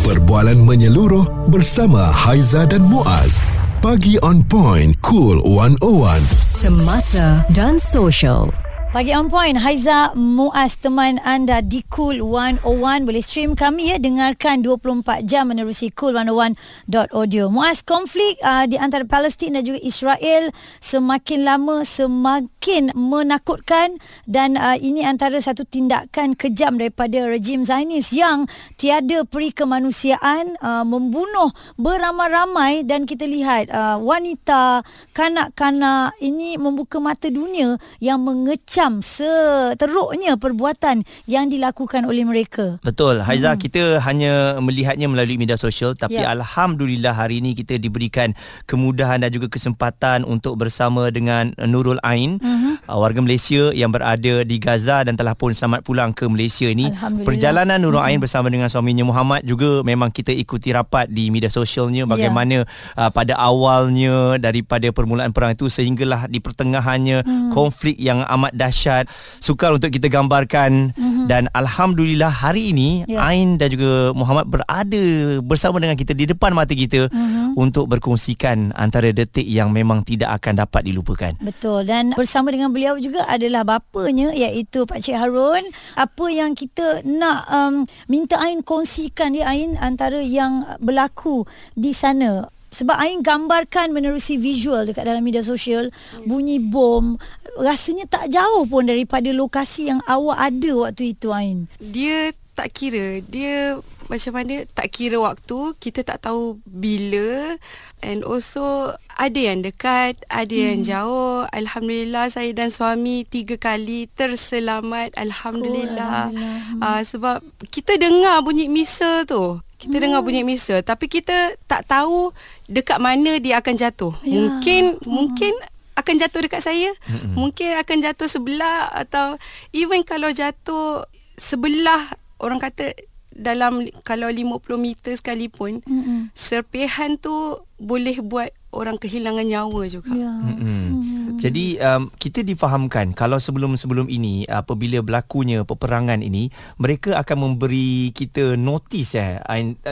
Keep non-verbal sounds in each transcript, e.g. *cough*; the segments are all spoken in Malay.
Perbualan menyeluruh bersama Haiza dan Muaz. Pagi on point, cool 101. Semasa dan social. Pagi on point Haiza Muaz teman anda di Cool 101 boleh stream kami ya dengarkan 24 jam menerusi cool101.audio. Muaz konflik uh, di antara Palestin dan juga Israel semakin lama semakin menakutkan dan uh, ini antara satu tindakan kejam daripada rejim Zionis yang tiada peri kemanusiaan uh, membunuh beramai-ramai dan kita lihat uh, wanita kanak-kanak ini membuka mata dunia yang mengecam seteruknya perbuatan yang dilakukan oleh mereka. Betul. Haiza hmm. kita hanya melihatnya melalui media sosial tapi ya. alhamdulillah hari ini kita diberikan kemudahan dan juga kesempatan untuk bersama dengan Nurul Ain hmm. Warga Malaysia yang berada di Gaza dan telah pun selamat pulang ke Malaysia ini. Perjalanan Nurul. Ain bersama dengan suaminya Muhammad juga memang kita ikuti rapat di media sosialnya ya. bagaimana ya. uh, pada awalnya daripada permulaan perang itu sehinggalah di pertengahannya hmm. konflik yang amat dahsyat sukar untuk kita gambarkan mm-hmm. dan alhamdulillah hari ini yeah. Ain dan juga Muhammad berada bersama dengan kita di depan mata kita mm-hmm. untuk berkongsikan antara detik yang memang tidak akan dapat dilupakan. Betul dan bersama dengan beliau juga adalah bapanya iaitu Pak Cik Harun. Apa yang kita nak um, minta Ain kongsikan ya Ain antara yang berlaku di sana. Sebab Ain gambarkan menerusi visual dekat dalam media sosial bunyi bom. Rasanya tak jauh pun daripada lokasi yang awak ada waktu itu Ain. Dia tak kira dia macam mana tak kira waktu kita tak tahu bila and also ada yang dekat ada hmm. yang jauh alhamdulillah saya dan suami tiga kali terselamat alhamdulillah, cool, uh, sebab kita dengar bunyi misal tu kita hmm. dengar bunyi misal tapi kita tak tahu dekat mana dia akan jatuh. Ya. Mungkin hmm. mungkin akan jatuh dekat saya. Hmm. Mungkin akan jatuh sebelah atau even kalau jatuh sebelah orang kata dalam kalau 50 meter sekalipun hmm. serpihan tu boleh buat orang kehilangan nyawa juga. Ya. Hmm. Jadi um, kita difahamkan kalau sebelum-sebelum ini apabila berlakunya peperangan ini mereka akan memberi kita notis ya.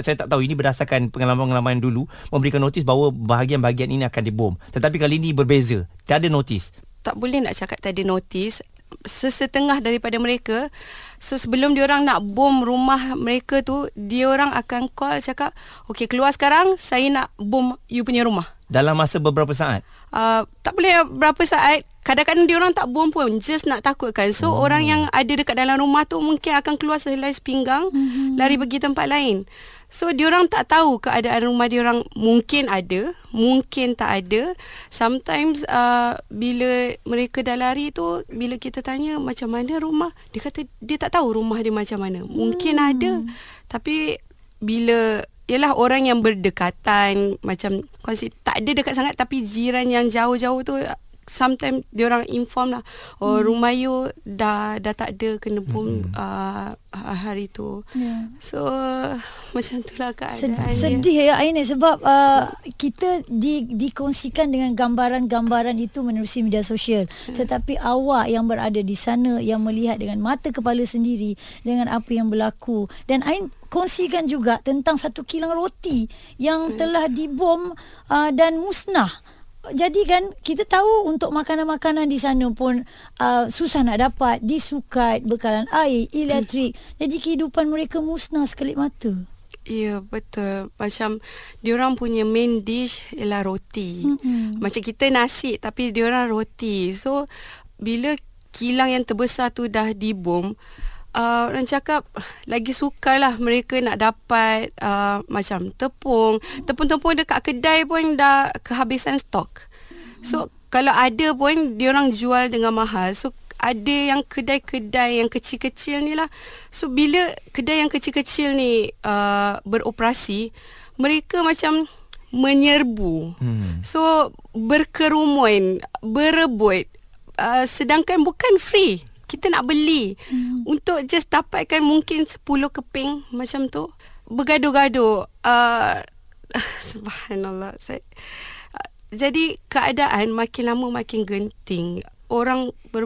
Saya tak tahu ini berdasarkan pengalaman-pengalaman dulu memberikan notis bahawa bahagian-bahagian ini akan dibom. Tetapi kali ini berbeza. Tak ada notis. Tak boleh nak cakap tak ada notis. Sesetengah daripada mereka So sebelum dia orang nak bom rumah mereka tu dia orang akan call cakap okey keluar sekarang saya nak bom you punya rumah. Dalam masa beberapa saat? uh, tak boleh berapa saat kadang-kadang dia orang tak buang pun just nak takutkan so hmm. orang yang ada dekat dalam rumah tu mungkin akan keluar sehelai pinggang hmm. lari pergi tempat lain so dia orang tak tahu keadaan rumah dia orang mungkin ada mungkin tak ada sometimes uh, bila mereka dah lari tu bila kita tanya macam mana rumah dia kata dia tak tahu rumah dia macam mana mungkin hmm. ada tapi bila ialah orang yang berdekatan macam kongsi tak ada dekat sangat tapi jiran yang jauh-jauh tu sometimes dia orang inform lah oh hmm. rumah you dah dah tak ada kena bom hmm. uh, hari tu yeah. so *laughs* macam itulah keadaan sedih ya Aini sebab uh, kita di dikongsikan dengan gambaran-gambaran itu menerusi media sosial hmm. tetapi awak yang berada di sana yang melihat dengan mata kepala sendiri dengan apa yang berlaku dan Ain kongsikan juga tentang satu kilang roti yang hmm. telah dibom uh, dan musnah jadi kan kita tahu untuk makanan-makanan di sana pun uh, susah nak dapat. Disukat bekalan air elektrik. Jadi kehidupan mereka musnah sekelip mata. Ya betul. Macam Diorang punya main dish Ialah roti. Mm-hmm. Macam kita nasi Tapi diorang roti. So Bila Kilang yang terbesar tu Dah dibom uh, orang cakap lagi sukarlah mereka nak dapat uh, macam tepung. Tepung-tepung dekat kedai pun dah kehabisan stok. So kalau ada pun dia orang jual dengan mahal. So ada yang kedai-kedai yang kecil-kecil ni lah. So bila kedai yang kecil-kecil ni uh, beroperasi mereka macam menyerbu. Hmm. so berkerumun berebut. Uh, sedangkan bukan free. Kita nak beli. Hmm. Untuk just dapatkan mungkin 10 keping macam tu bergaduh-gaduh uh, *laughs* subhanallah saya uh, jadi keadaan makin lama makin genting orang ber,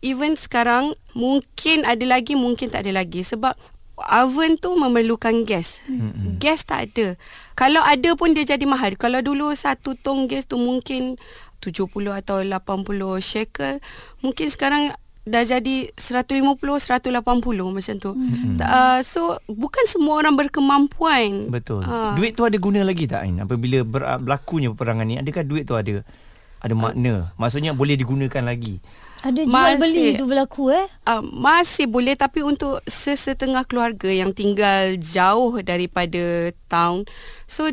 even sekarang mungkin ada lagi mungkin tak ada lagi sebab oven tu memerlukan gas. Mm-hmm. Gas tak ada. Kalau ada pun dia jadi mahal. Kalau dulu satu tong gas tu mungkin 70 atau 80 shekel, mungkin sekarang dah jadi 150 180 macam tu. Mm-hmm. Uh, so bukan semua orang berkemampuan. Betul. Uh. Duit tu ada guna lagi tak Ain apabila ber, berlakunya peperangan ni? Adakah duit tu ada ada makna? Maksudnya boleh digunakan lagi. Ada jual masih, beli tu berlaku eh? Uh, masih boleh tapi untuk sesetengah keluarga yang tinggal jauh daripada town. So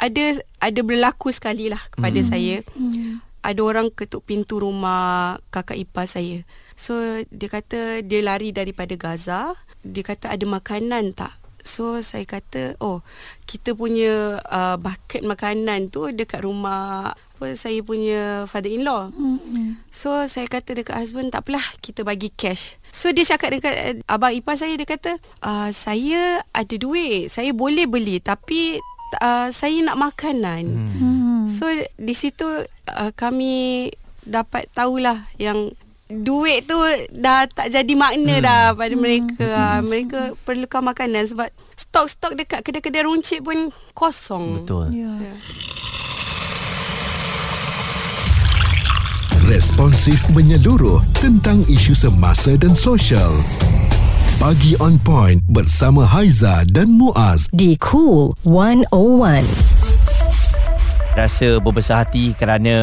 ada ada berlaku sekali lah kepada hmm. saya. Hmm. Ada orang ketuk pintu rumah kakak ipar saya. So dia kata dia lari daripada Gaza. Dia kata ada makanan tak? So saya kata oh kita punya uh, bucket makanan tu dekat rumah apa saya punya father-in-law. Mm-hmm. So saya kata dekat husband tak apalah kita bagi cash. So dia cakap dekat uh, abang ipar saya dia kata uh, saya ada duit, saya boleh beli tapi uh, saya nak makanan. Mm-hmm. So di situ uh, kami dapat tahulah yang duit tu dah tak jadi makna hmm. dah pada mereka. Hmm. Mereka perlukan makanan sebab stok-stok dekat kedai-kedai runcit pun kosong. Betul. Yeah. Yeah. responsif menyeluruh tentang isu semasa dan sosial. Pagi on point bersama Haiza dan Muaz di Cool 101 rasa berbesar hati kerana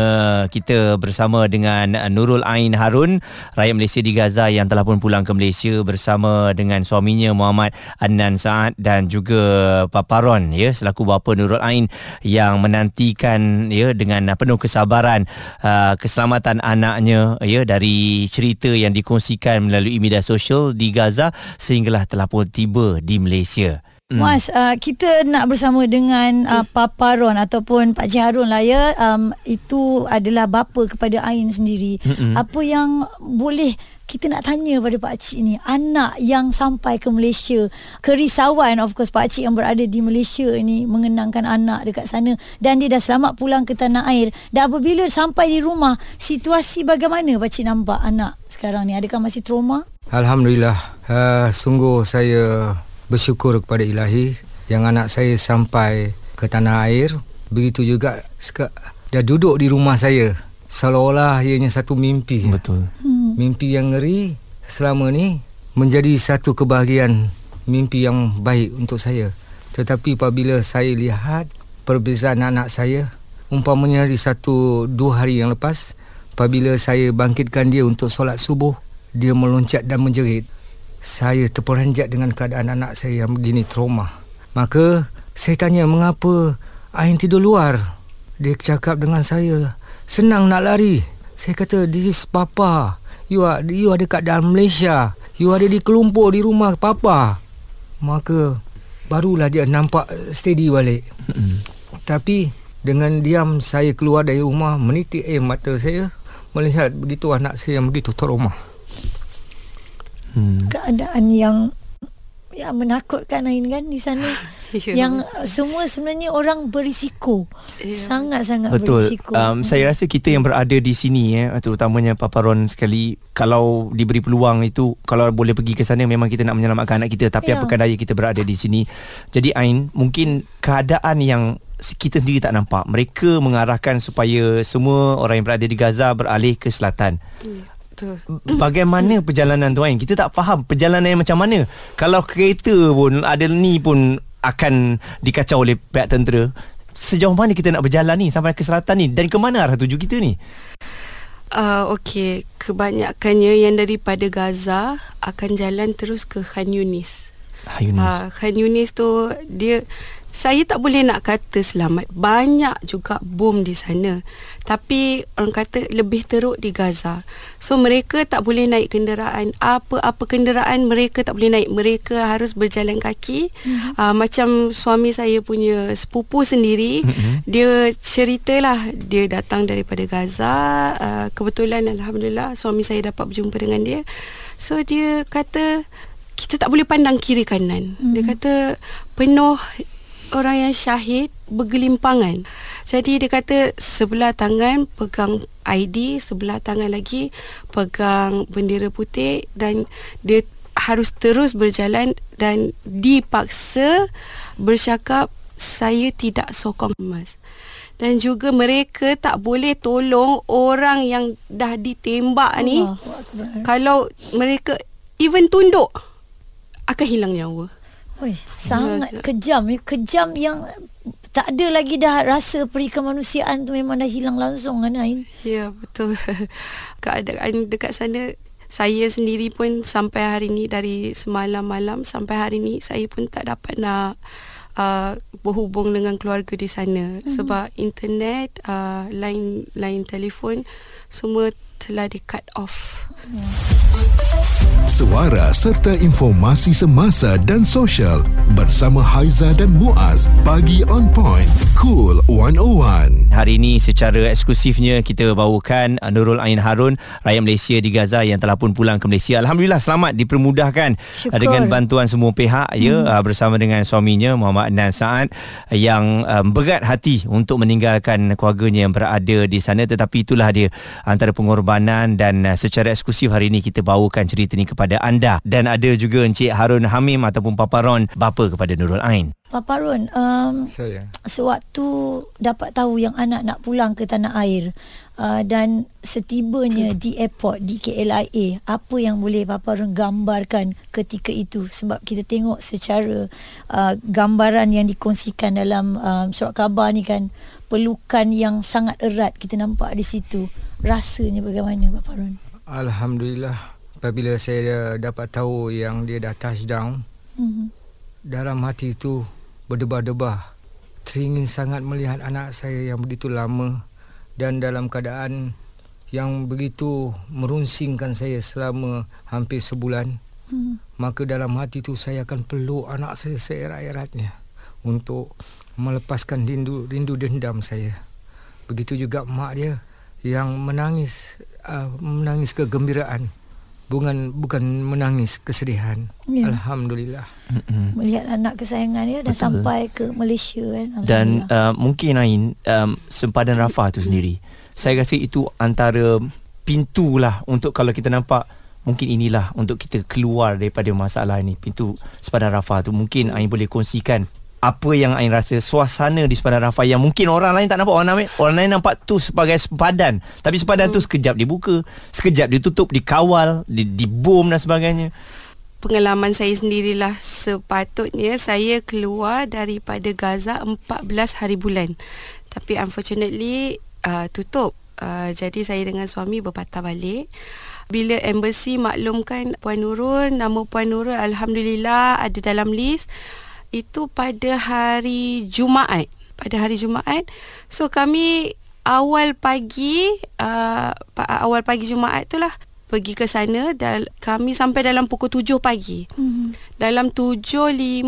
kita bersama dengan Nurul Ain Harun rakyat Malaysia di Gaza yang telah pun pulang ke Malaysia bersama dengan suaminya Muhammad Adnan Saad dan juga Paparon ya selaku bapa Nurul Ain yang menantikan ya dengan penuh kesabaran uh, keselamatan anaknya ya dari cerita yang dikongsikan melalui media sosial di Gaza sehinggalah telah pun tiba di Malaysia. Hmm. Mas, uh, kita nak bersama dengan uh, Papa Ron ataupun Pak Cik Harun lah ya. Um, itu adalah bapa kepada Ain sendiri. Hmm. Apa yang boleh kita nak tanya pada Pak Cik ni? Anak yang sampai ke Malaysia. Kerisauan of course Pak Cik yang berada di Malaysia ni mengenangkan anak dekat sana. Dan dia dah selamat pulang ke tanah air. Dan apabila sampai di rumah situasi bagaimana? Pak Cik nampak anak sekarang ni? Adakah masih trauma? Alhamdulillah. Uh, sungguh saya bersyukur kepada ilahi yang anak saya sampai ke tanah air. Begitu juga dia duduk di rumah saya. Seolah-olah ianya satu mimpi. Betul. Hmm. mimpi yang ngeri selama ni menjadi satu kebahagiaan mimpi yang baik untuk saya. Tetapi apabila saya lihat perbezaan anak saya umpamanya di satu dua hari yang lepas apabila saya bangkitkan dia untuk solat subuh dia meloncat dan menjerit saya terperanjat dengan keadaan anak saya yang begini trauma. Maka saya tanya mengapa Ain tidur luar. Dia cakap dengan saya, senang nak lari. Saya kata, this is papa. You are, you ada kat dalam Malaysia. You ada di kelumpur di rumah papa. Maka barulah dia nampak steady balik. Tapi dengan diam saya keluar dari rumah menitik air mata saya melihat begitu anak saya yang begitu trauma hmm. keadaan yang yang menakutkan Ain kan di sana *laughs* ya. yang semua sebenarnya orang berisiko ya. sangat-sangat betul berisiko. um, saya rasa kita yang berada di sini eh terutamanya paparon sekali kalau diberi peluang itu kalau boleh pergi ke sana memang kita nak menyelamatkan anak kita tapi ya. apakah daya kita berada di sini jadi Ain mungkin keadaan yang kita sendiri tak nampak mereka mengarahkan supaya semua orang yang berada di Gaza beralih ke selatan ya. Betul. Bagaimana perjalanan tu kan? Kita tak faham perjalanan yang macam mana. Kalau kereta pun ada ni pun akan dikacau oleh pihak tentera. Sejauh mana kita nak berjalan ni sampai ke selatan ni dan ke mana arah tuju kita ni? Uh, Okey, kebanyakannya yang daripada Gaza akan jalan terus ke Khan Yunis. Khan Yunis. Uh, Khan Yunis tu dia saya tak boleh nak kata selamat. Banyak juga bom di sana. Tapi orang kata lebih teruk di Gaza. So mereka tak boleh naik kenderaan. Apa-apa kenderaan mereka tak boleh naik. Mereka harus berjalan kaki. Mm-hmm. Uh, macam suami saya punya sepupu sendiri. Mm-hmm. Dia ceritalah dia datang daripada Gaza. Uh, kebetulan Alhamdulillah suami saya dapat berjumpa dengan dia. So dia kata kita tak boleh pandang kiri kanan. Mm-hmm. Dia kata penuh orang yang syahid bergelimpangan. Jadi dia kata sebelah tangan pegang ID, sebelah tangan lagi pegang bendera putih dan dia harus terus berjalan dan dipaksa bercakap saya tidak sokong emas dan juga mereka tak boleh tolong orang yang dah ditembak ni Allah Akbar. kalau mereka even tunduk akan hilang nyawa Oi, sangat Rasa- kejam ya. Kejam yang tak ada lagi dah rasa peri kemanusiaan tu memang dah hilang langsung kan Ain. Ya betul *laughs* Keadaan dekat sana Saya sendiri pun Sampai hari ni Dari semalam malam Sampai hari ni Saya pun tak dapat nak uh, Berhubung dengan keluarga di sana mm-hmm. Sebab internet uh, Line line telefon Semua telah di cut off Suara serta informasi semasa dan sosial bersama Haiza dan Muaz. Pagi on point. Cool 101. Hari ini secara eksklusifnya kita bawakan uh, Nurul Ain Harun rakyat Malaysia di Gaza yang telah pun pulang ke Malaysia. Alhamdulillah selamat dipermudahkan Syukur. uh, dengan bantuan semua pihak ya uh, bersama dengan suaminya Muhammad Adnan Saad yang um, berat hati untuk meninggalkan keluarganya yang berada di sana tetapi itulah dia antara pengorbanan dan uh, secara eksklusif hari ini kita bawakan cerita ini kepada anda dan ada juga Encik Harun Hamim ataupun Papa Ron bapa kepada Nurul Ain. Papa Ron, um, Saya. sewaktu dapat tahu yang anak nak pulang ke tanah air uh, dan setibanya di airport di KLIA, apa yang boleh Papa Ron gambarkan ketika itu sebab kita tengok secara uh, gambaran yang dikongsikan dalam uh, surat khabar ni kan pelukan yang sangat erat kita nampak di situ. Rasanya bagaimana Papa Ron? Alhamdulillah apabila saya dapat tahu yang dia dah touchdown Hmm. dalam hati itu berdebar-debar teringin sangat melihat anak saya yang begitu lama dan dalam keadaan yang begitu merunsingkan saya selama hampir sebulan. Hmm. maka dalam hati itu saya akan peluk anak saya seerat-eratnya untuk melepaskan rindu rindu dendam saya. Begitu juga mak dia yang menangis uh, menangis kegembiraan bukan bukan menangis kesedihan Ya. alhamdulillah Melihat anak kesayangan dia dah Betul. sampai ke Malaysia kan. Dan uh, mungkin Ain um, sempadan Rafah tu sendiri. Saya rasa itu antara pintu lah untuk kalau kita nampak mungkin inilah untuk kita keluar daripada masalah ini. Pintu sempadan Rafah tu mungkin Ain boleh kongsikan apa yang Ain rasa suasana di sempadan Rafah yang mungkin orang lain tak nampak orang lain, orang lain nampak tu sebagai sempadan tapi sempadan tu sekejap dibuka sekejap ditutup dikawal di, dibom dan sebagainya pengalaman saya sendirilah sepatutnya saya keluar daripada Gaza 14 hari bulan. Tapi unfortunately uh, tutup. Uh, jadi saya dengan suami berpatah balik. Bila embassy maklumkan Puan Nurul, nama Puan Nurul alhamdulillah ada dalam list itu pada hari Jumaat. Pada hari Jumaat. So kami awal pagi uh, awal pagi Jumaat tu lah pergi ke sana dan kami sampai dalam pukul 7 pagi. Hmm. Dalam 7.15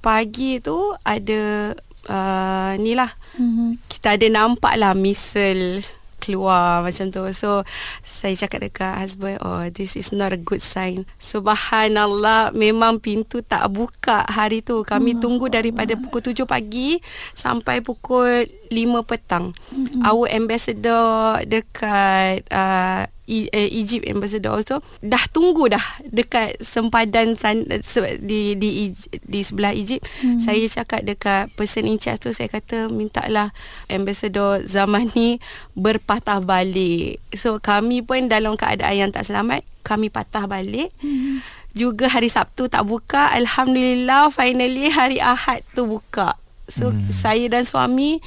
pagi tu ada uh, ni lah Hmm. kita ada nampak lah misal keluar macam tu. So saya cakap dekat husband, oh this is not a good sign. Subhanallah, memang pintu tak buka hari tu. Kami Allah tunggu daripada pukul 7 pagi sampai pukul 5 petang. Mm-hmm. Our ambassador dekat uh, Egypt ambassador also dah tunggu dah dekat sempadan san, se- di di di sebelah Egypt. Hmm. Saya cakap dekat person in charge tu saya kata mintalah ambassador zaman ni berpatah balik. So kami pun dalam keadaan yang tak selamat, kami patah balik. Hmm. Juga hari Sabtu tak buka. Alhamdulillah finally hari Ahad tu buka. So hmm. saya dan suami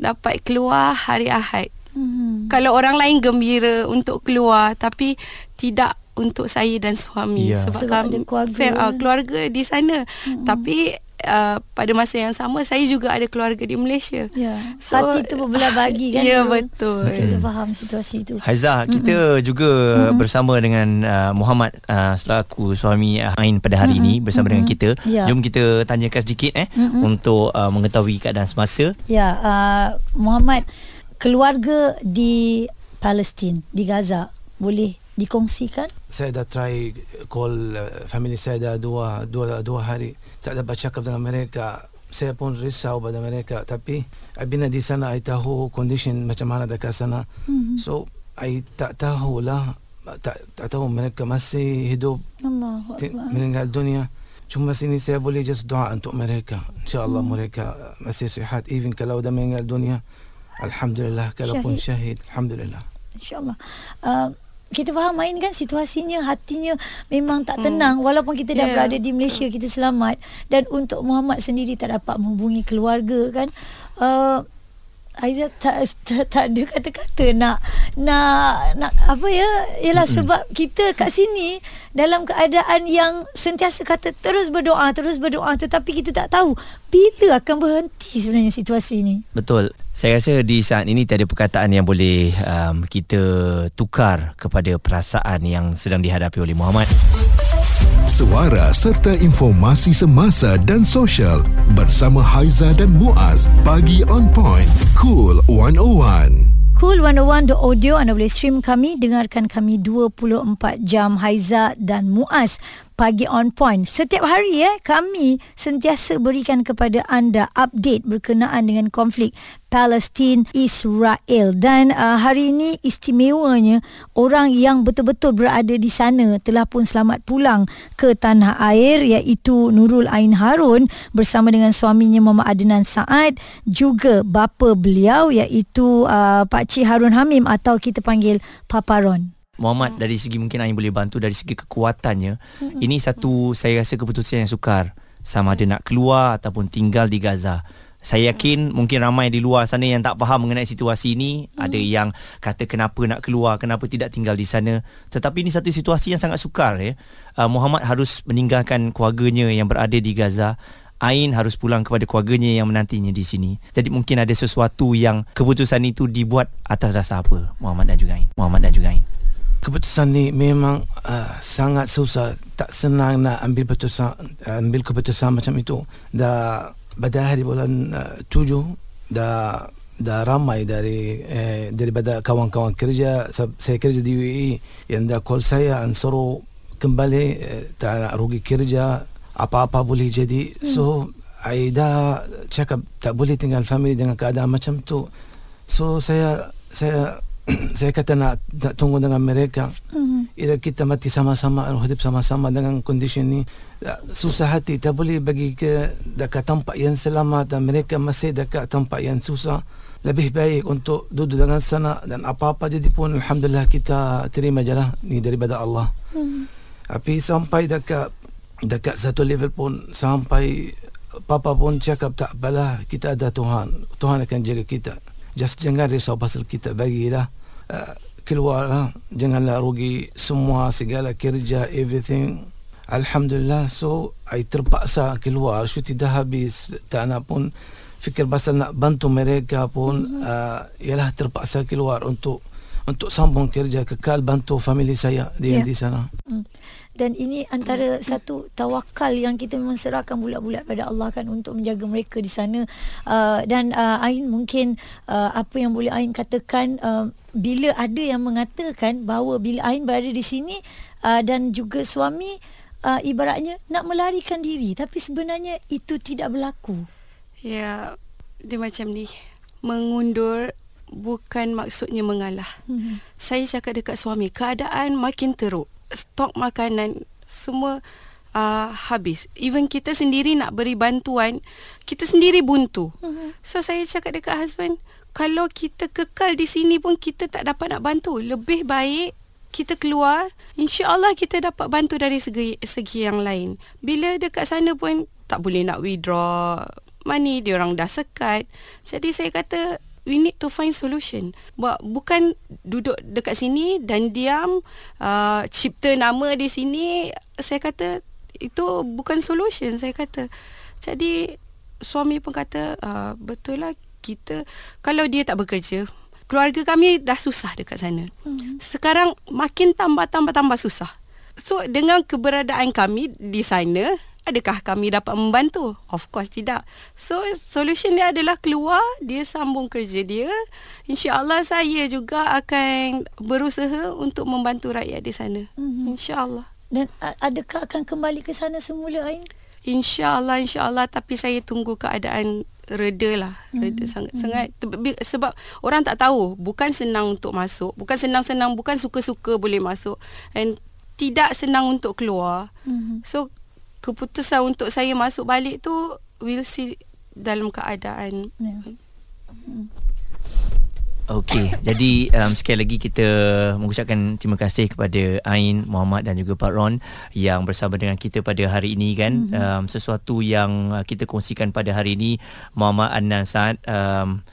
dapat keluar hari Ahad. Hmm. Kalau orang lain gembira untuk keluar tapi tidak untuk saya dan suami Ya. sebab, Sebab kami keluarga. fa- uh, keluarga di sana. Hmm. Tapi uh, pada masa yang sama saya juga ada keluarga di Malaysia. Ya. So, Hati tu berbelah bagi kan. *laughs* Ya, Nurul? betul. Kita faham situasi tu. Haiza, kita juga mm-hmm. bersama dengan uh, Muhammad uh, selaku suami uh, Ain pada hari mm-hmm. ini bersama mm-hmm. dengan kita. Ya. Jom kita tanyakan sedikit eh mm-hmm. untuk uh, mengetahui keadaan semasa. Ya, uh, Muhammad, keluarga di Palestin, di Gaza, boleh dikongsikan? saya dah try call uh, family saya dah dua dua dua hari tak dapat cakap dengan mereka saya pun risau pada mereka tapi I bina di sana I tahu condition macam mana dekat sana Mhm. so I tak tahu lah tak tak tahu mereka masih hidup Allahu ti- Akbar. meninggal dunia cuma sini saya boleh just doa untuk mereka insyaallah Hmm. mereka masih sihat even kalau dah meninggal dunia alhamdulillah kalaupun syahid. alhamdulillah. InsyaAllah. Uh, kita faham Ain kan situasinya hatinya memang tak tenang. Walaupun kita dah Yeah. berada di Malaysia kita selamat. Dan untuk Muhammad sendiri tak dapat menghubungi keluarga kan. Uh, Aizat tak, tak, tak ada kata-kata nak nak nak apa ya ialah sebab kita kat sini dalam keadaan yang sentiasa kata terus berdoa terus berdoa tetapi kita tak tahu bila akan berhenti sebenarnya situasi ini Betul. Saya rasa di saat ini tiada perkataan yang boleh um, kita tukar kepada perasaan yang sedang dihadapi oleh Muhammad. Suara serta informasi semasa dan sosial bersama Haiza dan Muaz. Pagi on point. Cool 101. Cool 101 The Audio anda boleh stream kami dengarkan kami 24 jam Haiza dan Muaz pagi on point setiap hari eh kami sentiasa berikan kepada anda update berkenaan dengan konflik Palestin Israel dan uh, hari ini istimewanya orang yang betul-betul berada di sana telah pun selamat pulang ke tanah air iaitu Nurul Ain Harun bersama dengan suaminya Muhammad Adnan Saad juga bapa beliau iaitu uh, Pak Cik Harun Hamim atau kita panggil Papa Ron. Muhammad dari segi mungkin Ain boleh bantu dari segi kekuatannya. Ini satu saya rasa keputusan yang sukar sama ada nak keluar ataupun tinggal di Gaza. Saya yakin mungkin ramai di luar sana yang tak faham mengenai situasi ini. Ada yang kata kenapa nak keluar, kenapa tidak tinggal di sana. Tetapi ini satu situasi yang sangat sukar ya. Uh, Muhammad harus meninggalkan keluarganya yang berada di Gaza. Ain harus pulang kepada keluarganya yang menantinya di sini. Jadi mungkin ada sesuatu yang keputusan itu dibuat atas dasar apa? Muhammad dan juga Ain. Muhammad dan juga Ain. Keputusan ni memang uh, sangat susah. Tak senang nak ambil keputusan ambil keputusan macam itu. Dah pada hari bulan uh, tujuh dah dah ramai dari eh, daripada kawan-kawan kerja Sa- saya kerja di UAE yang dah call saya dan suruh kembali eh, tak nak rugi kerja apa-apa boleh jadi. So I dah cakap tak boleh tinggal family dengan keadaan macam tu. So saya saya *clears throat* saya kata nak, nak tunggu dengan mereka. Hmm. Either kita mati sama-sama atau hidup sama-sama dengan kondisi ni. Tak- susah hati. Tak boleh bagi ke dekat tempat yang selamat dan mereka masih dekat tempat yang susah. Lebih baik untuk duduk dengan sana dan apa-apa jadi pun Alhamdulillah kita terima je lah ni daripada Allah. Hmm. tapi sampai dekat dekat satu level pun sampai papa pun cakap tak apalah kita ada Tuhan. Tuhan akan jaga kita just jangan risau pasal kita bagilah. Uh, keluarlah. Janganlah rugi semua segala kerja everything. Alhamdulillah. So I terpaksa keluar. Syuti dah habis. Tak nak pun fikir pasal nak bantu mereka pun. Uh, ialah terpaksa keluar untuk untuk sambung kerja kekal bantu family saya di Ya. di sana. Hmm. Dan ini antara satu tawakal yang kita memang serahkan bulat-bulat pada Allah kan untuk menjaga mereka di sana. Uh, dan uh, Ain mungkin uh, apa yang boleh Ain katakan uh, bila ada yang mengatakan bahawa bila Ain berada di sini uh, dan juga suami uh, ibaratnya nak melarikan diri tapi sebenarnya itu tidak berlaku. Ya, dia macam ni. Mengundur bukan maksudnya mengalah. Hmm. Saya cakap dekat suami, keadaan makin teruk. Stok makanan semua uh, habis. Even kita sendiri nak beri bantuan, kita sendiri buntu. So saya cakap dekat husband, kalau kita kekal di sini pun kita tak dapat nak bantu. Lebih baik kita keluar, insya-Allah kita dapat bantu dari segi segi yang lain. Bila dekat sana pun tak boleh nak withdraw money, dia orang dah sekat. Jadi saya kata we need to find solution. Buat bukan duduk dekat sini dan diam uh, cipta nama di sini saya kata itu bukan solution saya kata. Jadi suami pun kata uh, betul lah kita kalau dia tak bekerja keluarga kami dah susah dekat sana. Hmm. Sekarang makin tambah tambah tambah susah. So dengan keberadaan kami di sana adakah kami dapat membantu? Of course tidak. So solution dia adalah keluar, dia sambung kerja dia. InsyaAllah saya juga akan berusaha untuk membantu rakyat di sana. Mm-hmm. InsyaAllah. Dan adakah akan kembali ke sana semula Ain? InsyaAllah, insyaAllah. Tapi saya tunggu keadaan reda lah reda hmm. sangat sangat sebab orang tak tahu bukan senang untuk masuk bukan senang-senang bukan suka-suka boleh masuk and tidak senang untuk keluar hmm. so keputusan untuk saya masuk balik tu we'll see dalam keadaan yeah. hmm. Okey, jadi um, sekali lagi kita mengucapkan terima kasih kepada Ain, Muhammad dan juga Pak Ron yang bersama dengan kita pada hari ini kan. Mm-hmm. Um, sesuatu yang uh, kita kongsikan pada hari ini Muhammad Adnan Saad um,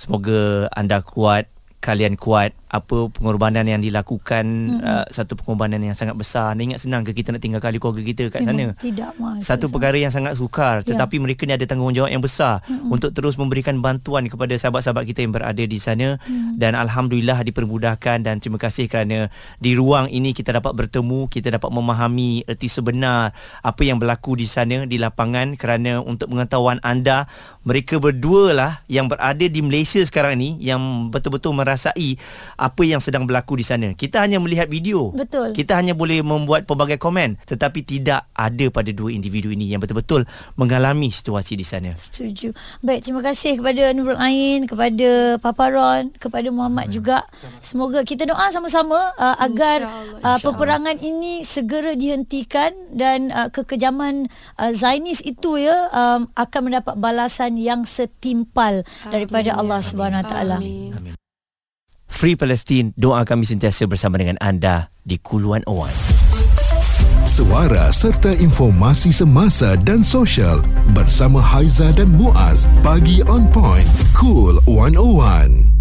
semoga anda kuat, kalian kuat apa pengorbanan yang dilakukan mm-hmm. uh, satu pengorbanan yang sangat besar Anda ingat senang ke kita nak tinggal kali keluarga kita kat sana tidak mas satu perkara yang sangat sukar ya. tetapi mereka ni ada tanggungjawab yang besar mm-hmm. untuk terus memberikan bantuan kepada sahabat-sahabat kita yang berada di sana mm-hmm. dan alhamdulillah dipermudahkan dan terima kasih kerana di ruang ini kita dapat bertemu kita dapat memahami erti sebenar apa yang berlaku di sana di lapangan kerana untuk pengetahuan anda mereka berdua lah yang berada di Malaysia sekarang ni yang betul-betul merasai apa yang sedang berlaku di sana. Kita hanya melihat video. Betul. Kita hanya boleh membuat pelbagai komen tetapi tidak ada pada dua individu ini yang betul-betul mengalami situasi di sana. Setuju. Baik, terima kasih kepada Nurul Ain, kepada Papa Ron, kepada Muhammad hmm. juga. Semoga kita doa sama-sama uh, agar uh, peperangan ini segera dihentikan dan uh, kekejaman uh, Zainis itu ya um, akan mendapat balasan yang setimpal Amin. daripada Allah Subhanahu Wa Taala. Amin. Free Palestine, doa kami sentiasa bersama dengan anda di Kuluan Owan. Suara serta informasi semasa dan sosial bersama Haiza dan Muaz. Pagi on point, Cool 101.